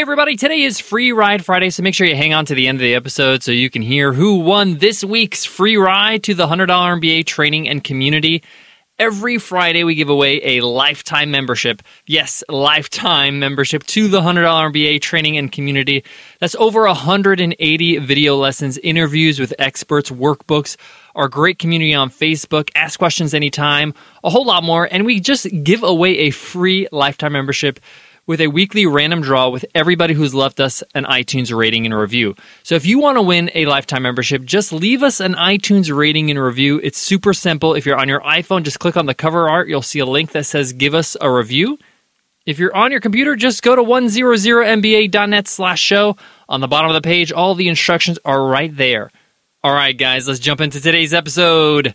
Hey, everybody, today is Free Ride Friday, so make sure you hang on to the end of the episode so you can hear who won this week's free ride to the $100 MBA training and community. Every Friday, we give away a lifetime membership. Yes, lifetime membership to the $100 MBA training and community. That's over 180 video lessons, interviews with experts, workbooks, our great community on Facebook, ask questions anytime, a whole lot more. And we just give away a free lifetime membership with a weekly random draw with everybody who's left us an iTunes rating and review. So if you want to win a lifetime membership, just leave us an iTunes rating and review. It's super simple. If you're on your iPhone, just click on the cover art. You'll see a link that says give us a review. If you're on your computer, just go to 100mba.net slash show. On the bottom of the page, all the instructions are right there. All right, guys, let's jump into today's episode.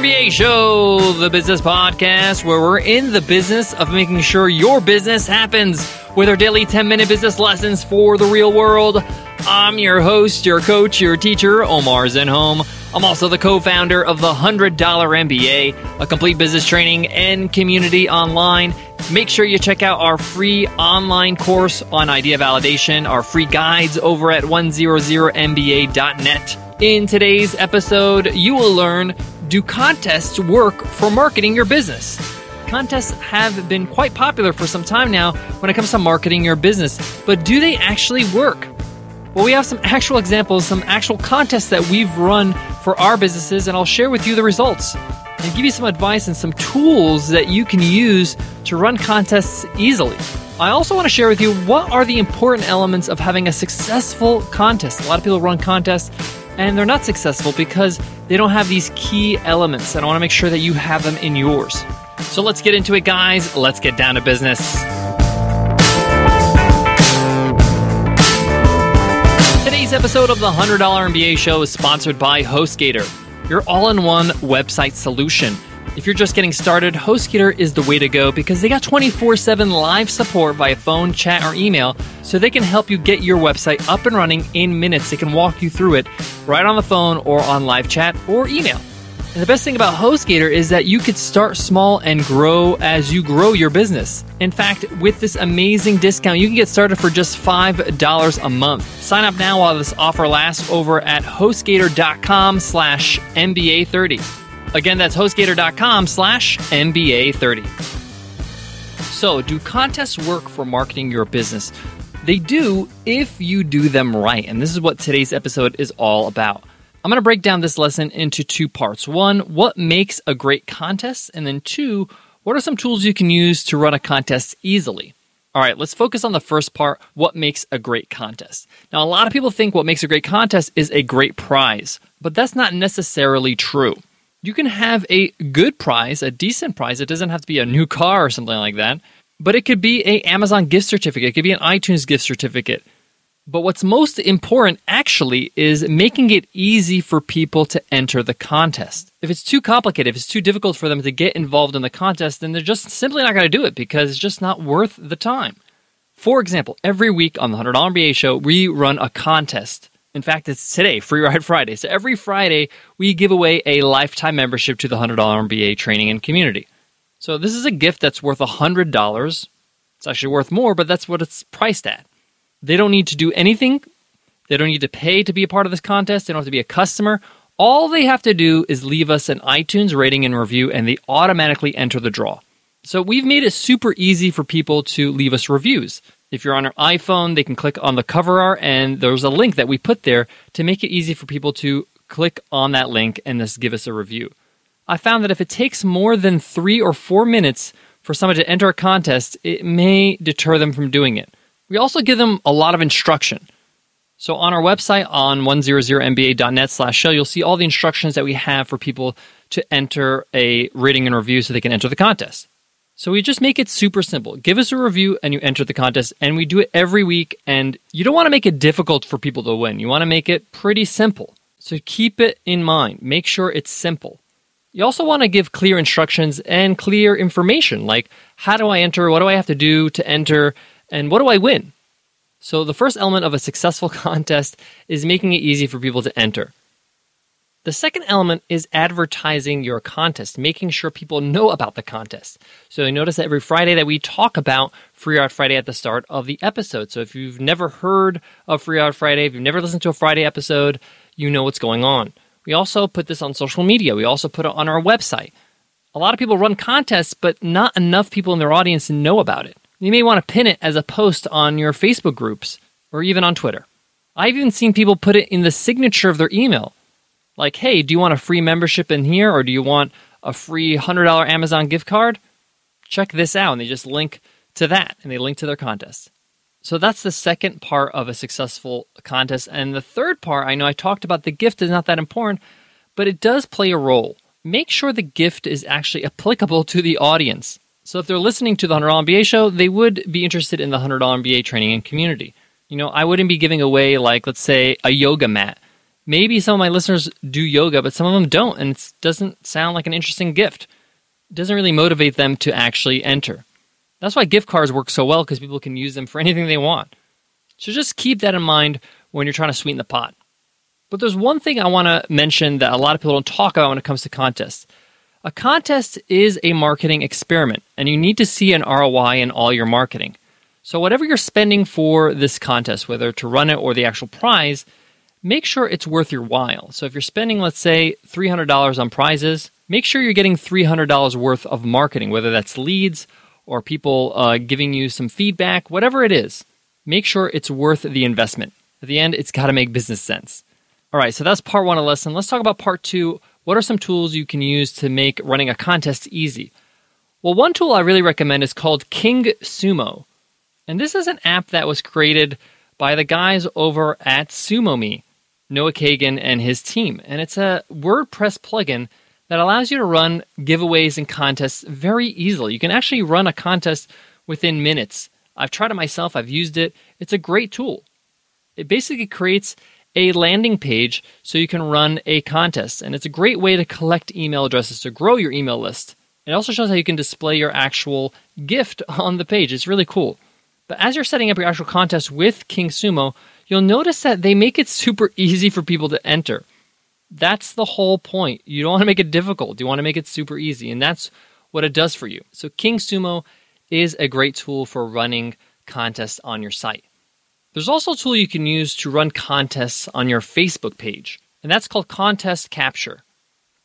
MBA Show, the business podcast where we're in the business of making sure your business happens with our daily 10 minute business lessons for the real world. I'm your host, your coach, your teacher, Omar Zenhom. I'm also the co founder of the $100 MBA, a complete business training and community online. Make sure you check out our free online course on idea validation, our free guides over at 100mba.net. In today's episode, you will learn do contests work for marketing your business? Contests have been quite popular for some time now when it comes to marketing your business, but do they actually work? Well, we have some actual examples, some actual contests that we've run for our businesses, and I'll share with you the results and give you some advice and some tools that you can use to run contests easily. I also want to share with you what are the important elements of having a successful contest. A lot of people run contests and they're not successful because they don't have these key elements, and I want to make sure that you have them in yours. So let's get into it, guys. Let's get down to business. Today's episode of the $100 MBA show is sponsored by HostGator, your all in one website solution. If you're just getting started, HostGator is the way to go because they got 24 7 live support via phone, chat, or email, so they can help you get your website up and running in minutes. They can walk you through it right on the phone or on live chat or email. And the best thing about HostGator is that you could start small and grow as you grow your business. In fact, with this amazing discount, you can get started for just $5 a month. Sign up now while this offer lasts over at HostGator.com slash MBA30. Again, that's hostgator.com slash MBA30. So, do contests work for marketing your business? They do if you do them right. And this is what today's episode is all about. I'm going to break down this lesson into two parts. One, what makes a great contest? And then two, what are some tools you can use to run a contest easily? All right, let's focus on the first part what makes a great contest. Now, a lot of people think what makes a great contest is a great prize, but that's not necessarily true you can have a good prize, a decent prize. It doesn't have to be a new car or something like that, but it could be a Amazon gift certificate. It could be an iTunes gift certificate. But what's most important actually is making it easy for people to enter the contest. If it's too complicated, if it's too difficult for them to get involved in the contest, then they're just simply not going to do it because it's just not worth the time. For example, every week on the $100 MBA show, we run a contest in fact, it's today, Free Ride Friday. So every Friday, we give away a lifetime membership to the $100 MBA training and community. So this is a gift that's worth $100. It's actually worth more, but that's what it's priced at. They don't need to do anything. They don't need to pay to be a part of this contest. They don't have to be a customer. All they have to do is leave us an iTunes rating and review, and they automatically enter the draw. So we've made it super easy for people to leave us reviews. If you're on an iPhone, they can click on the cover art, and there's a link that we put there to make it easy for people to click on that link and just give us a review. I found that if it takes more than three or four minutes for someone to enter a contest, it may deter them from doing it. We also give them a lot of instruction. So on our website on 100mba.net slash show, you'll see all the instructions that we have for people to enter a rating and review so they can enter the contest. So we just make it super simple. Give us a review and you enter the contest, and we do it every week. And you don't want to make it difficult for people to win. You want to make it pretty simple. So keep it in mind. Make sure it's simple. You also want to give clear instructions and clear information like how do I enter? What do I have to do to enter? And what do I win? So, the first element of a successful contest is making it easy for people to enter. The second element is advertising your contest, making sure people know about the contest. So you notice that every Friday that we talk about Free Ride Friday at the start of the episode. So if you've never heard of Free Ride Friday, if you've never listened to a Friday episode, you know what's going on. We also put this on social media. We also put it on our website. A lot of people run contests, but not enough people in their audience know about it. You may want to pin it as a post on your Facebook groups or even on Twitter. I've even seen people put it in the signature of their email like, hey, do you want a free membership in here or do you want a free $100 Amazon gift card? Check this out. And they just link to that and they link to their contest. So that's the second part of a successful contest. And the third part, I know I talked about the gift is not that important, but it does play a role. Make sure the gift is actually applicable to the audience. So if they're listening to the $100 MBA show, they would be interested in the $100 MBA training and community. You know, I wouldn't be giving away, like, let's say, a yoga mat maybe some of my listeners do yoga, but some of them don't, and it doesn't sound like an interesting gift. It doesn't really motivate them to actually enter. That's why gift cards work so well because people can use them for anything they want. So just keep that in mind when you're trying to sweeten the pot. But there's one thing I want to mention that a lot of people don't talk about when it comes to contests. A contest is a marketing experiment, and you need to see an ROI in all your marketing. So, whatever you're spending for this contest, whether to run it or the actual prize, make sure it's worth your while. So if you're spending, let's say, $300 on prizes, make sure you're getting $300 worth of marketing, whether that's leads or people uh, giving you some feedback, whatever it is. Make sure it's worth the investment. At the end, it's got to make business sense. All right, so that's part one of the lesson. Let's talk about part two. What are some tools you can use to make running a contest easy? Well, one tool I really recommend is called King Sumo. And this is an app that was created by the guys over at SumoMe. Noah Kagan and his team. And it's a WordPress plugin that allows you to run giveaways and contests very easily. You can actually run a contest within minutes. I've tried it myself, I've used it. It's a great tool. It basically creates a landing page so you can run a contest. And it's a great way to collect email addresses to grow your email list. It also shows how you can display your actual gift on the page. It's really cool. But as you're setting up your actual contest with King Sumo, you'll notice that they make it super easy for people to enter. That's the whole point. You don't want to make it difficult. You want to make it super easy, and that's what it does for you. So King Sumo is a great tool for running contests on your site. There's also a tool you can use to run contests on your Facebook page, and that's called Contest Capture.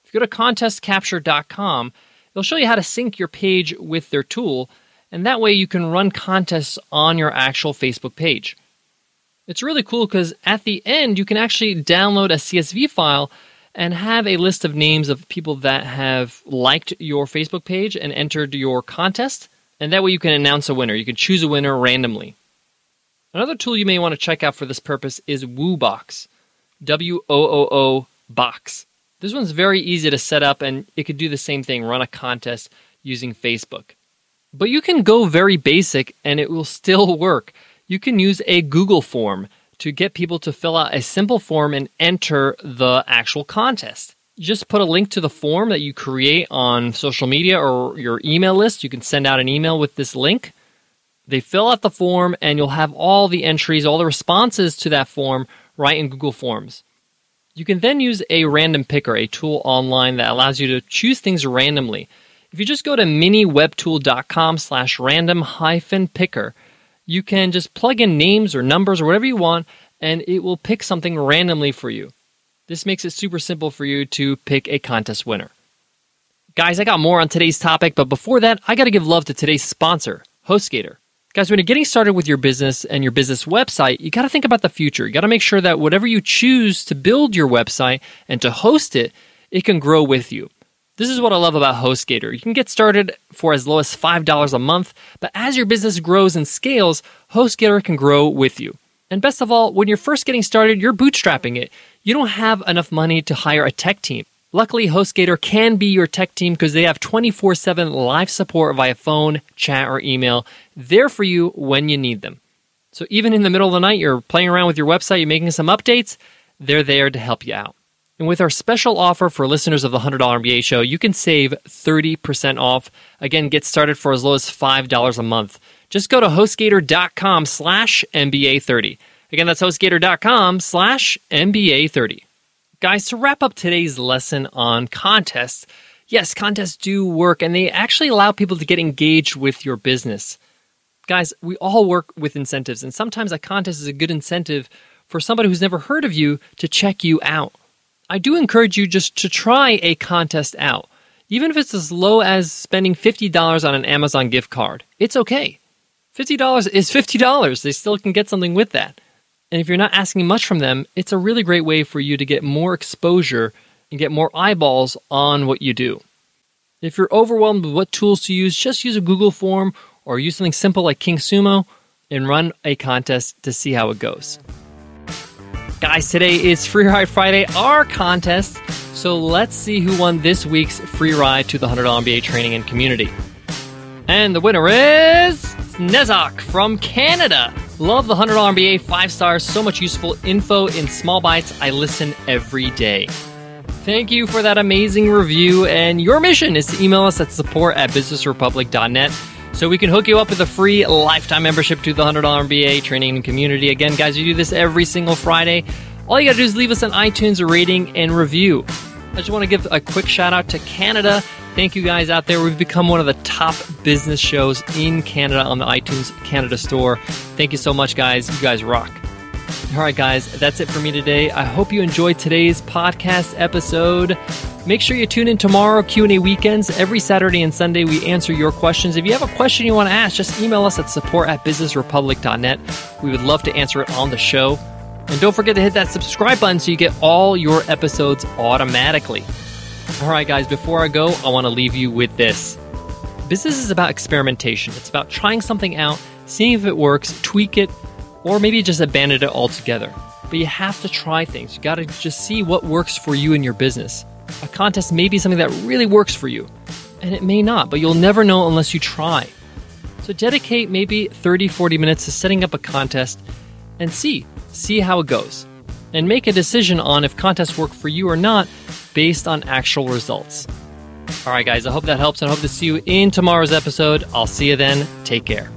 If you go to contestcapture.com, it'll show you how to sync your page with their tool, and that way you can run contests on your actual Facebook page. It's really cool because at the end, you can actually download a CSV file and have a list of names of people that have liked your Facebook page and entered your contest. And that way you can announce a winner. You can choose a winner randomly. Another tool you may want to check out for this purpose is WooBox. W O O O Box. This one's very easy to set up and it could do the same thing run a contest using Facebook. But you can go very basic and it will still work you can use a Google form to get people to fill out a simple form and enter the actual contest. Just put a link to the form that you create on social media or your email list. You can send out an email with this link. They fill out the form, and you'll have all the entries, all the responses to that form right in Google Forms. You can then use a random picker, a tool online that allows you to choose things randomly. If you just go to miniwebtool.com slash random hyphen picker, you can just plug in names or numbers or whatever you want, and it will pick something randomly for you. This makes it super simple for you to pick a contest winner. Guys, I got more on today's topic, but before that, I got to give love to today's sponsor, HostGator. Guys, when you're getting started with your business and your business website, you got to think about the future. You got to make sure that whatever you choose to build your website and to host it, it can grow with you. This is what I love about HostGator. You can get started for as low as $5 a month, but as your business grows and scales, HostGator can grow with you. And best of all, when you're first getting started, you're bootstrapping it. You don't have enough money to hire a tech team. Luckily, HostGator can be your tech team because they have 24 7 live support via phone, chat, or email, there for you when you need them. So even in the middle of the night, you're playing around with your website, you're making some updates, they're there to help you out. And with our special offer for listeners of the $100 MBA show, you can save 30% off. Again, get started for as low as $5 a month. Just go to hostgator.com slash MBA30. Again, that's hostgator.com slash MBA30. Guys, to wrap up today's lesson on contests, yes, contests do work and they actually allow people to get engaged with your business. Guys, we all work with incentives, and sometimes a contest is a good incentive for somebody who's never heard of you to check you out. I do encourage you just to try a contest out. Even if it's as low as spending $50 on an Amazon gift card, it's okay. $50 is $50. They still can get something with that. And if you're not asking much from them, it's a really great way for you to get more exposure and get more eyeballs on what you do. If you're overwhelmed with what tools to use, just use a Google form or use something simple like King Sumo and run a contest to see how it goes. Guys, today is Free Ride Friday, our contest. So let's see who won this week's free ride to the 100 MBA training and community. And the winner is Nezak from Canada. Love the 100 MBA, five stars, so much useful info in small bites. I listen every day. Thank you for that amazing review. And your mission is to email us at support at businessrepublic.net so we can hook you up with a free lifetime membership to the $100 MBA training community. Again, guys, you do this every single Friday. All you got to do is leave us an iTunes rating and review. I just want to give a quick shout out to Canada. Thank you guys out there. We've become one of the top business shows in Canada on the iTunes Canada store. Thank you so much, guys. You guys rock. All right, guys, that's it for me today. I hope you enjoyed today's podcast episode. Make sure you tune in tomorrow, Q&A weekends. Every Saturday and Sunday, we answer your questions. If you have a question you want to ask, just email us at support at businessrepublic.net. We would love to answer it on the show. And don't forget to hit that subscribe button so you get all your episodes automatically. All right, guys, before I go, I want to leave you with this. Business is about experimentation. It's about trying something out, seeing if it works, tweak it, or maybe just abandon it altogether. But you have to try things. You got to just see what works for you in your business. A contest may be something that really works for you, and it may not, but you'll never know unless you try. So dedicate maybe 30, 40 minutes to setting up a contest and see, see how it goes. And make a decision on if contests work for you or not based on actual results. All right, guys, I hope that helps. And I hope to see you in tomorrow's episode. I'll see you then. Take care.